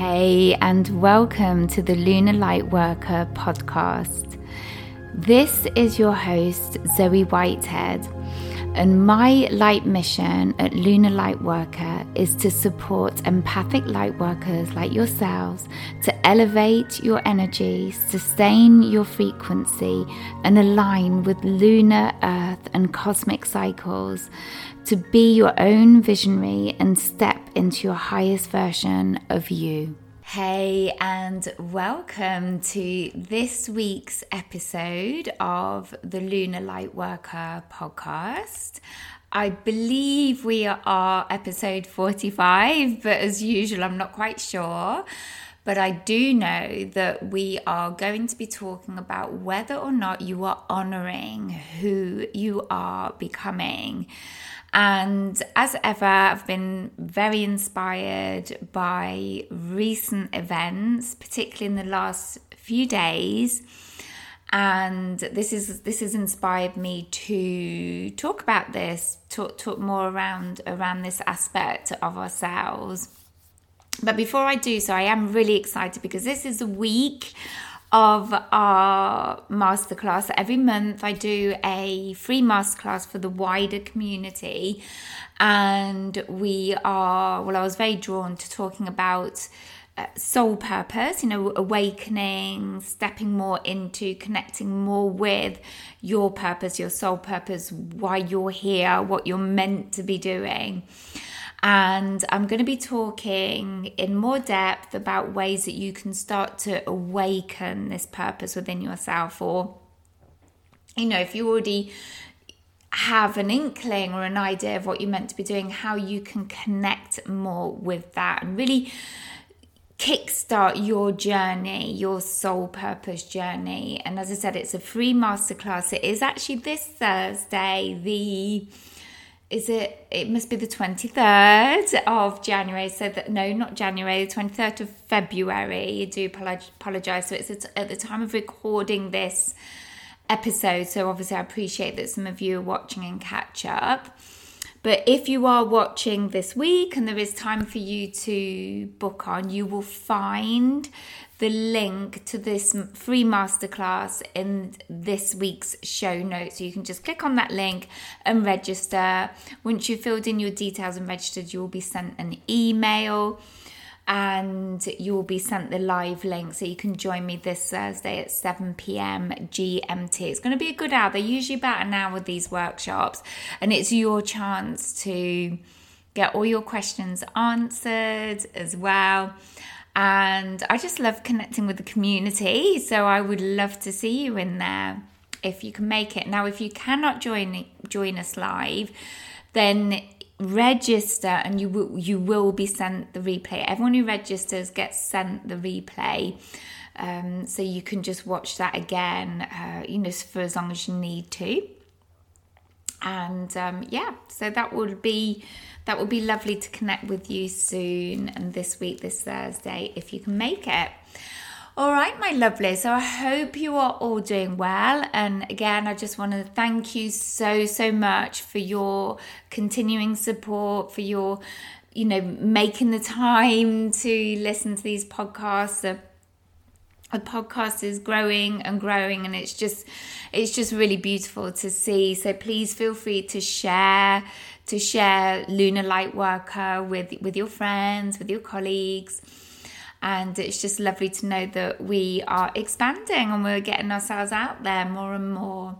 Hey, and welcome to the Lunar Lightworker podcast. This is your host, Zoe Whitehead, and my light mission at Lunar Lightworker is to support empathic lightworkers like yourselves to elevate your energy, sustain your frequency, and align with lunar, earth, and cosmic cycles to be your own visionary and step into your highest version of you. Hey, and welcome to this week's episode of the Lunar Lightworker podcast. I believe we are episode 45, but as usual, I'm not quite sure. But I do know that we are going to be talking about whether or not you are honoring who you are becoming. And as ever, I've been very inspired by recent events, particularly in the last few days. And this is this has inspired me to talk about this, talk talk more around around this aspect of ourselves. But before I do so, I am really excited because this is a week of our masterclass. Every month, I do a free masterclass for the wider community, and we are well. I was very drawn to talking about. Uh, soul purpose, you know, awakening, stepping more into connecting more with your purpose, your soul purpose, why you're here, what you're meant to be doing. And I'm going to be talking in more depth about ways that you can start to awaken this purpose within yourself. Or, you know, if you already have an inkling or an idea of what you're meant to be doing, how you can connect more with that and really kickstart your journey, your soul purpose journey. And as I said, it's a free masterclass. It is actually this Thursday, the is it it must be the 23rd of january so that no not january the 23rd of february. I do apologize. So it's at the time of recording this episode so obviously i appreciate that some of you are watching and catch up but if you are watching this week and there is time for you to book on you will find the link to this free masterclass in this week's show notes. So you can just click on that link and register. Once you've filled in your details and registered, you will be sent an email and you will be sent the live link so you can join me this Thursday at 7 pm GMT. It's going to be a good hour. They're usually about an hour these workshops, and it's your chance to get all your questions answered as well and I just love connecting with the community. So I would love to see you in there if you can make it. Now, if you cannot join join us live, then register and you will you will be sent the replay. Everyone who registers gets sent the replay. Um, so you can just watch that again, uh, you know, for as long as you need to. And um, yeah, so that would be that would be lovely to connect with you soon and this week, this Thursday, if you can make it. All right, my lovely. So I hope you are all doing well. And again, I just want to thank you so, so much for your continuing support, for your, you know, making the time to listen to these podcasts. The, the podcast is growing and growing and it's just it's just really beautiful to see so please feel free to share to share Lunar Lightworker with, with your friends, with your colleagues. And it's just lovely to know that we are expanding and we're getting ourselves out there more and more.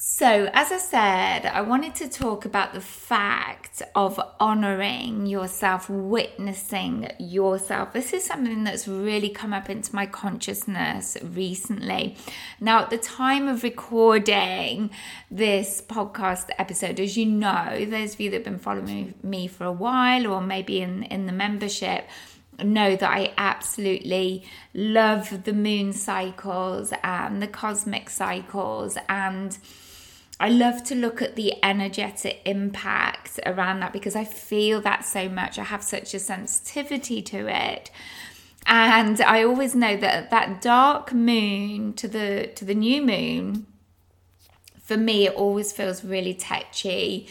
So, as I said, I wanted to talk about the fact of honoring yourself, witnessing yourself. This is something that's really come up into my consciousness recently. Now, at the time of recording this podcast episode, as you know, those of you that have been following me for a while or maybe in, in the membership, know that I absolutely love the moon cycles and the cosmic cycles and I love to look at the energetic impact around that because I feel that so much. I have such a sensitivity to it. And I always know that that dark moon to the to the new moon for me it always feels really touchy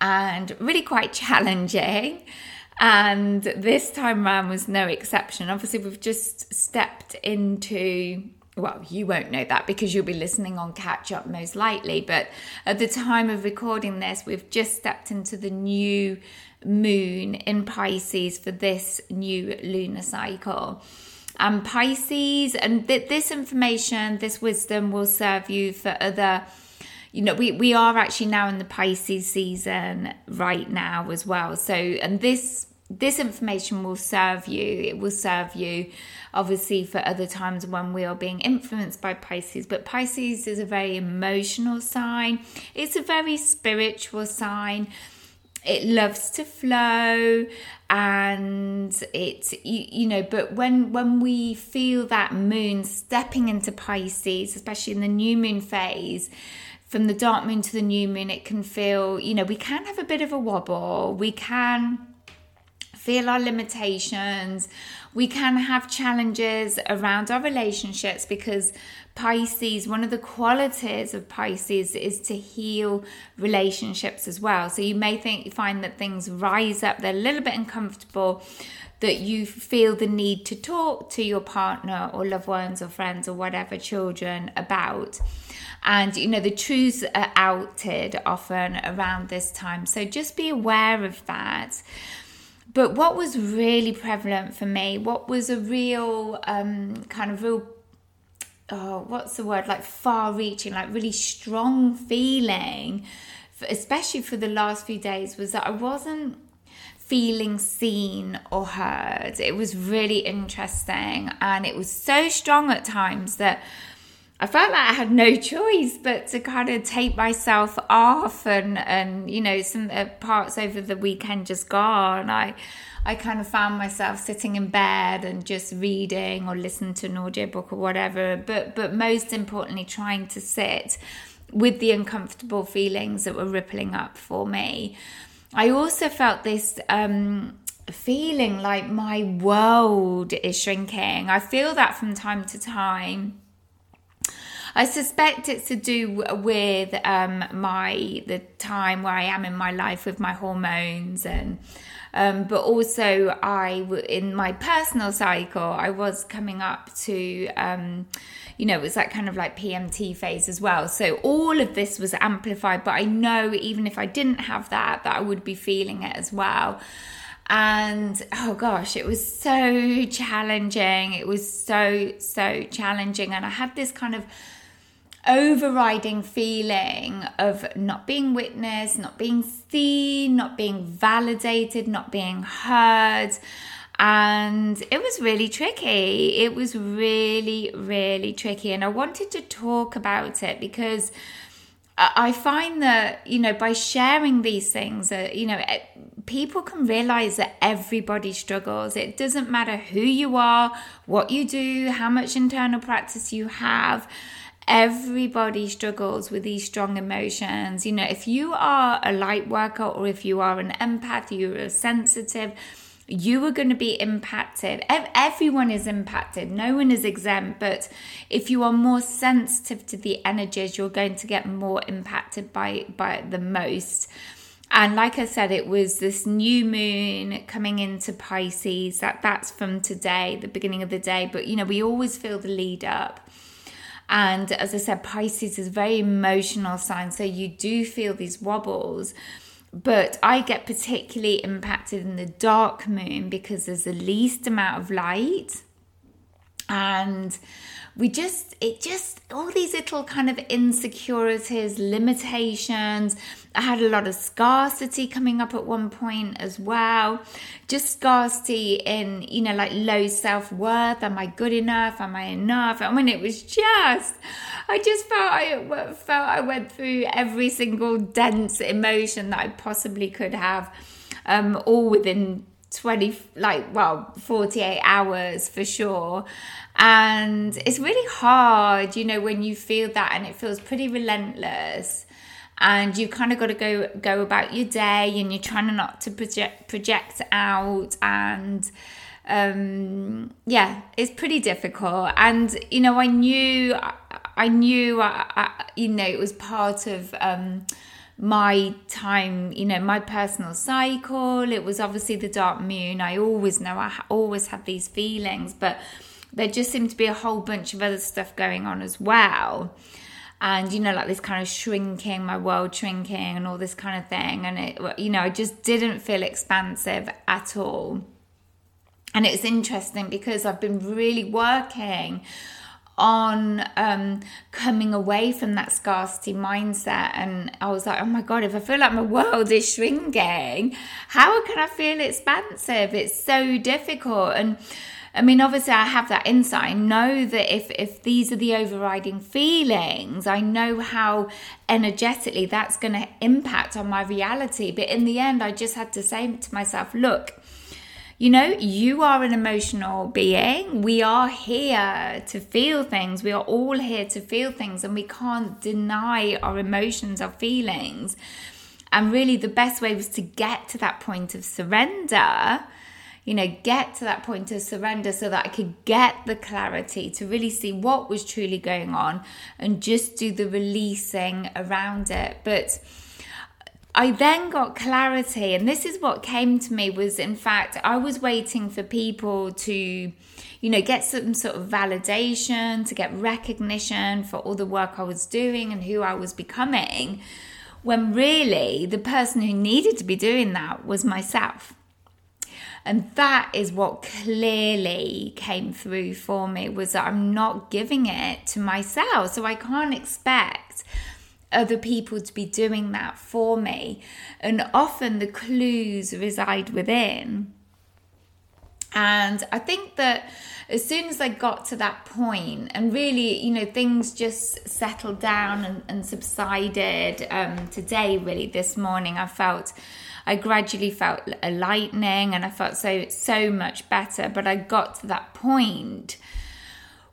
and really quite challenging. And this time around was no exception. Obviously, we've just stepped into well, you won't know that because you'll be listening on catch up most likely. But at the time of recording this, we've just stepped into the new moon in Pisces for this new lunar cycle. And Pisces, and th- this information, this wisdom will serve you for other you know we we are actually now in the pisces season right now as well so and this this information will serve you. It will serve you, obviously, for other times when we are being influenced by Pisces. But Pisces is a very emotional sign, it's a very spiritual sign. It loves to flow and it's you, you know but when when we feel that moon stepping into pisces especially in the new moon phase from the dark moon to the new moon it can feel you know we can have a bit of a wobble we can feel our limitations. We can have challenges around our relationships because Pisces, one of the qualities of Pisces is to heal relationships as well. So you may think you find that things rise up, they're a little bit uncomfortable, that you feel the need to talk to your partner or loved ones or friends or whatever children about. And you know, the truths are outed often around this time. So just be aware of that. But what was really prevalent for me, what was a real um, kind of real, oh, what's the word, like far reaching, like really strong feeling, especially for the last few days, was that I wasn't feeling seen or heard. It was really interesting and it was so strong at times that I felt like I had no choice but to kind of take myself off and and you know some uh, parts over the weekend just gone. I I kind of found myself sitting in bed and just reading or listening to an audiobook or whatever. But but most importantly, trying to sit with the uncomfortable feelings that were rippling up for me. I also felt this um, feeling like my world is shrinking. I feel that from time to time I suspect it's to do with um, my the time where I am in my life with my hormones and. Um, but also, I in my personal cycle, I was coming up to, um, you know, it was that kind of like PMT phase as well. So all of this was amplified. But I know even if I didn't have that, that I would be feeling it as well. And oh gosh, it was so challenging. It was so so challenging, and I had this kind of overriding feeling of not being witnessed, not being seen, not being validated, not being heard. And it was really tricky. It was really, really tricky. And I wanted to talk about it because I find that, you know, by sharing these things, uh, you know, eh, people can realize that everybody struggles. It doesn't matter who you are, what you do, how much internal practice you have everybody struggles with these strong emotions. You know, if you are a light worker or if you are an empath, you're sensitive, you are going to be impacted. Everyone is impacted. No one is exempt. But if you are more sensitive to the energies, you're going to get more impacted by by the most. And like I said, it was this new moon coming into Pisces. That that's from today, the beginning of the day. But you know, we always feel the lead up. And as I said, Pisces is a very emotional sign, so you do feel these wobbles. But I get particularly impacted in the dark moon because there's the least amount of light. And we just, it just, all these little kind of insecurities, limitations. I had a lot of scarcity coming up at one point as well. Just scarcity in, you know, like low self worth. Am I good enough? Am I enough? I mean, it was just, I just felt I felt I went through every single dense emotion that I possibly could have, um, all within 20 like well 48 hours for sure. And it's really hard you know when you feel that and it feels pretty relentless and you kind of got to go go about your day and you're trying not to project project out and um yeah it's pretty difficult. And you know i knew i knew I, I, you know it was part of um my time, you know, my personal cycle. It was obviously the dark moon. I always know I always have these feelings, but there just seemed to be a whole bunch of other stuff going on as well. And, you know, like this kind of shrinking, my world shrinking, and all this kind of thing. And it, you know, I just didn't feel expansive at all. And it's interesting because I've been really working on um, coming away from that scarcity mindset. And I was like, oh my God, if I feel like my world is shrinking, how can I feel expansive? It's so difficult. And I mean, obviously, I have that insight. I know that if if these are the overriding feelings, I know how energetically that's going to impact on my reality. But in the end, I just had to say to myself, look, you know, you are an emotional being. We are here to feel things. We are all here to feel things, and we can't deny our emotions, our feelings. And really, the best way was to get to that point of surrender, you know, get to that point of surrender so that I could get the clarity to really see what was truly going on and just do the releasing around it. But I then got clarity, and this is what came to me was in fact, I was waiting for people to, you know, get some sort of validation, to get recognition for all the work I was doing and who I was becoming, when really the person who needed to be doing that was myself. And that is what clearly came through for me was that I'm not giving it to myself. So I can't expect other people to be doing that for me. And often the clues reside within. And I think that as soon as I got to that point, and really, you know, things just settled down and, and subsided. Um, today, really, this morning, I felt, I gradually felt a lightening, and I felt so so much better. But I got to that point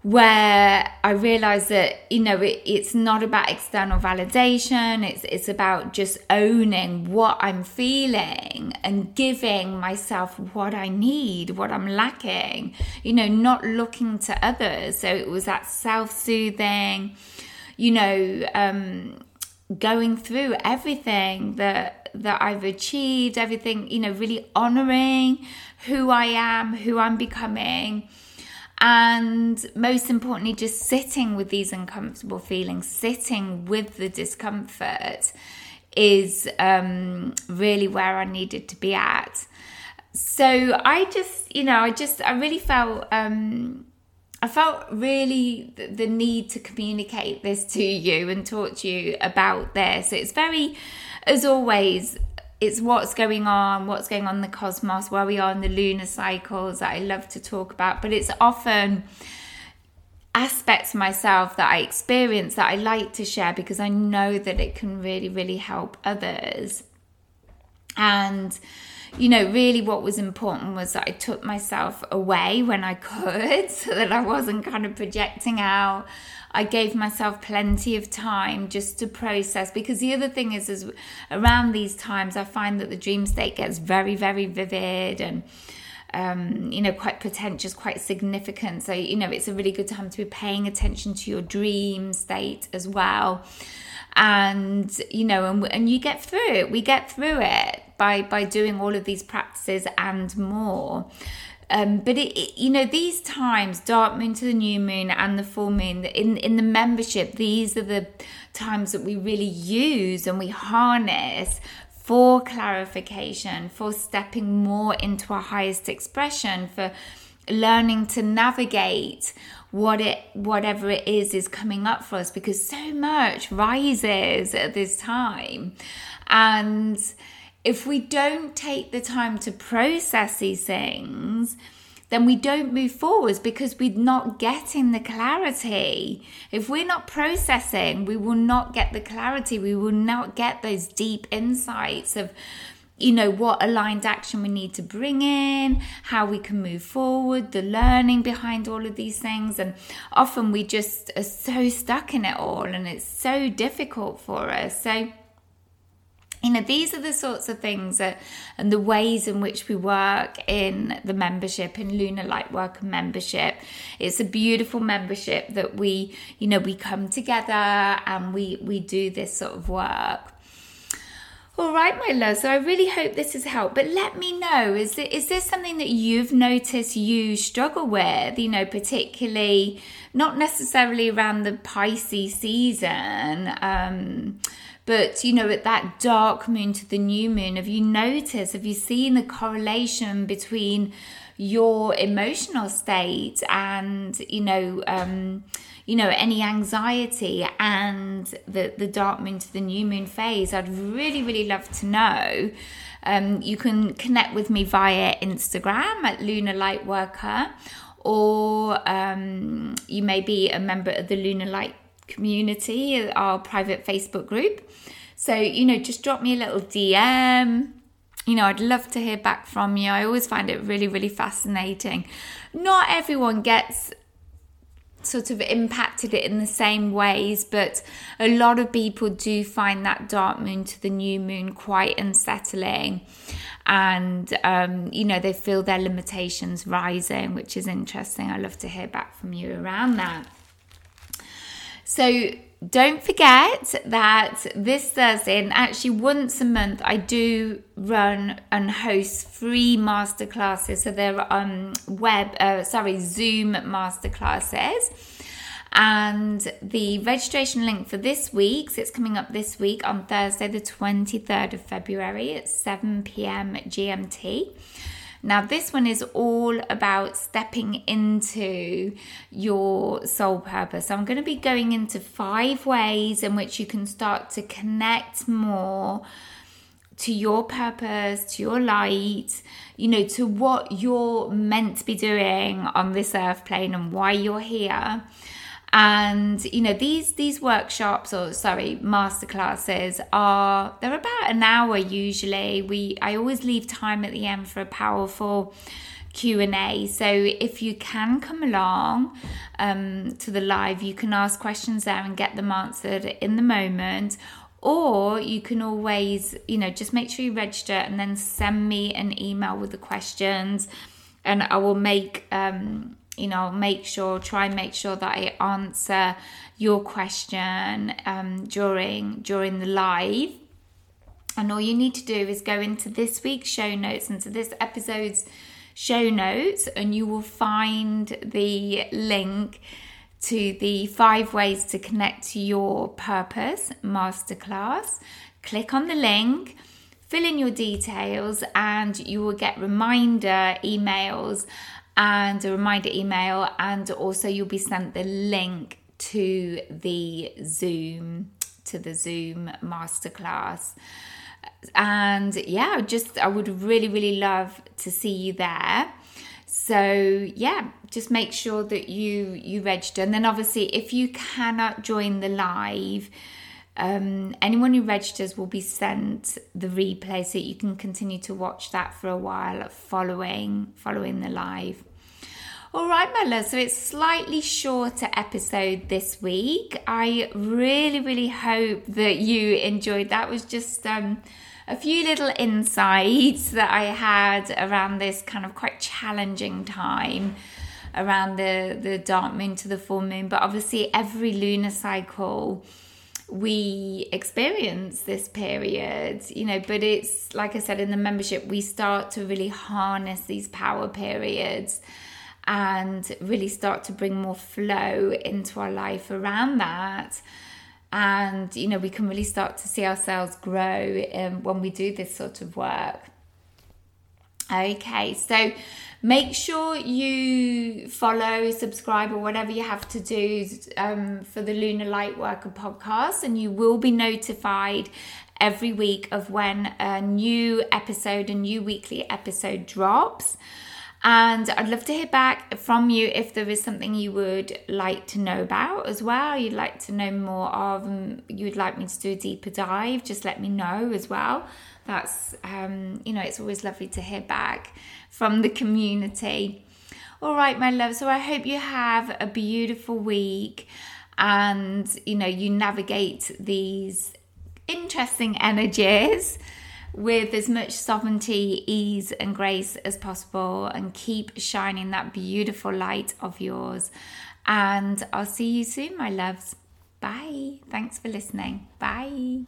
where I realized that you know it, it's not about external validation. It's it's about just owning what I'm feeling and giving myself what I need what I'm lacking you know not looking to others. So it was that self-soothing you know um going through everything that that I've achieved everything you know really honoring who I am who I'm becoming and most importantly, just sitting with these uncomfortable feelings, sitting with the discomfort is um, really where I needed to be at. So I just, you know, I just, I really felt, um, I felt really the, need to communicate this to you and talk to you about this. So it's very, as always, it's what's going on, what's going on in the cosmos, where we are in the lunar cycles that I love to talk about. But it's often aspects of myself that I experience that I like to share because I know that it can really, really help others. And you know, really what was important was that I took myself away when I could so that I wasn't kind of projecting out. I gave myself plenty of time just to process because the other thing is is around these times I find that the dream state gets very very vivid and um, you know quite pretentious quite significant. So you know it's a really good time to be paying attention to your dream state as well. And you know and, and you get through it. We get through it by by doing all of these practices and more um, but it, it, you know, these times, dark moon to the new moon and the full moon, in in the membership, these are the times that we really use and we harness for clarification, for stepping more into our highest expression, for learning to navigate what it whatever it is is coming up for us because so much rises at this time. And if we don't take the time to process these things, then we don't move forwards because we're not getting the clarity. If we're not processing, we will not get the clarity. We will not get those deep insights of, you know, what aligned action we need to bring in, how we can move forward, the learning behind all of these things. And often we just are so stuck in it all and it's so difficult for us. So, you know these are the sorts of things that and the ways in which we work in the membership in lunar light work membership it's a beautiful membership that we you know we come together and we we do this sort of work All right, my love. So I really hope this has helped. But let me know is there, is this something that you've noticed you struggle with? You know, particularly not necessarily around the Pisces season. Um, but you know, at that dark moon to the new moon, have you noticed, have you seen the correlation between your emotional state and, you know, um, you know, any anxiety and the, the dark moon to the new moon phase, I'd really, really love to know. Um, you can connect with me via Instagram at Lunar light worker or um, you may be a member of the Lunar Light community, our private Facebook group. So, you know, just drop me a little DM. You know, I'd love to hear back from you. I always find it really, really fascinating. Not everyone gets sort of impacted it in the same ways, but a lot of people do find that dark moon to the new moon quite unsettling. And, um, you know, they feel their limitations rising, which is interesting. I love to hear back from you around that. So, don't forget that this Thursday, and actually once a month, I do run and host free masterclasses. So they're um, web, uh, sorry, Zoom masterclasses. And the registration link for this week, so it's coming up this week on Thursday, the 23rd of February at 7 p.m. GMT. Now, this one is all about stepping into your soul purpose. So I'm going to be going into five ways in which you can start to connect more to your purpose, to your light, you know, to what you're meant to be doing on this earth plane and why you're here and you know these these workshops or sorry masterclasses are they're about an hour usually. We i always leave time at the end for a powerful q&a so if you can come along um, to the live you can ask questions there and get them answered in the moment. Or you can always you know just make sure you register and then send me an email with the questions and i will make um, you know, make sure, try and make sure that I answer your question um, during during the live. And all you need to do is go into this week's show notes and to this episode's show notes, and you will find the link to the five ways to connect to your purpose masterclass. Click on the link, fill in your details, and you will get reminder emails and a reminder email, and also you'll be sent the link to the Zoom to the Zoom masterclass. And yeah, just I would really, really love to see you there. So yeah, just make sure that you you register. And then obviously, if you cannot join the live, um, anyone who registers will be sent the replay so you can continue to watch that for a while following following the live. All right, my love. So it's slightly shorter episode this week. I really, really hope that you enjoyed. That was just um, a few little insights that I had around this kind of quite challenging time around the the dark moon to the full moon. But obviously, every lunar cycle we experience this period, you know, but it's like I said in the membership, we start to really harness these power periods and really start to bring more flow into our life around that. And, you know, we can really start to see ourselves grow um, when we do this sort of work. Okay, so make sure you follow, subscribe, or whatever you have to do um, for the Lunar Lightworker podcast, and you will be notified every week of when a new episode, a new weekly episode drops. And I'd love to hear back from you if there is something you would like to know about as well, you'd like to know more of, and you'd like me to do a deeper dive, just let me know as well. That's, um, you know, it's always lovely to hear back from the community. All right, my love. So I hope you have a beautiful week and, you know, you navigate these interesting energies with as much sovereignty, ease, and grace as possible, and keep shining that beautiful light of yours. And I'll see you soon, my loves. Bye. Thanks for listening. Bye.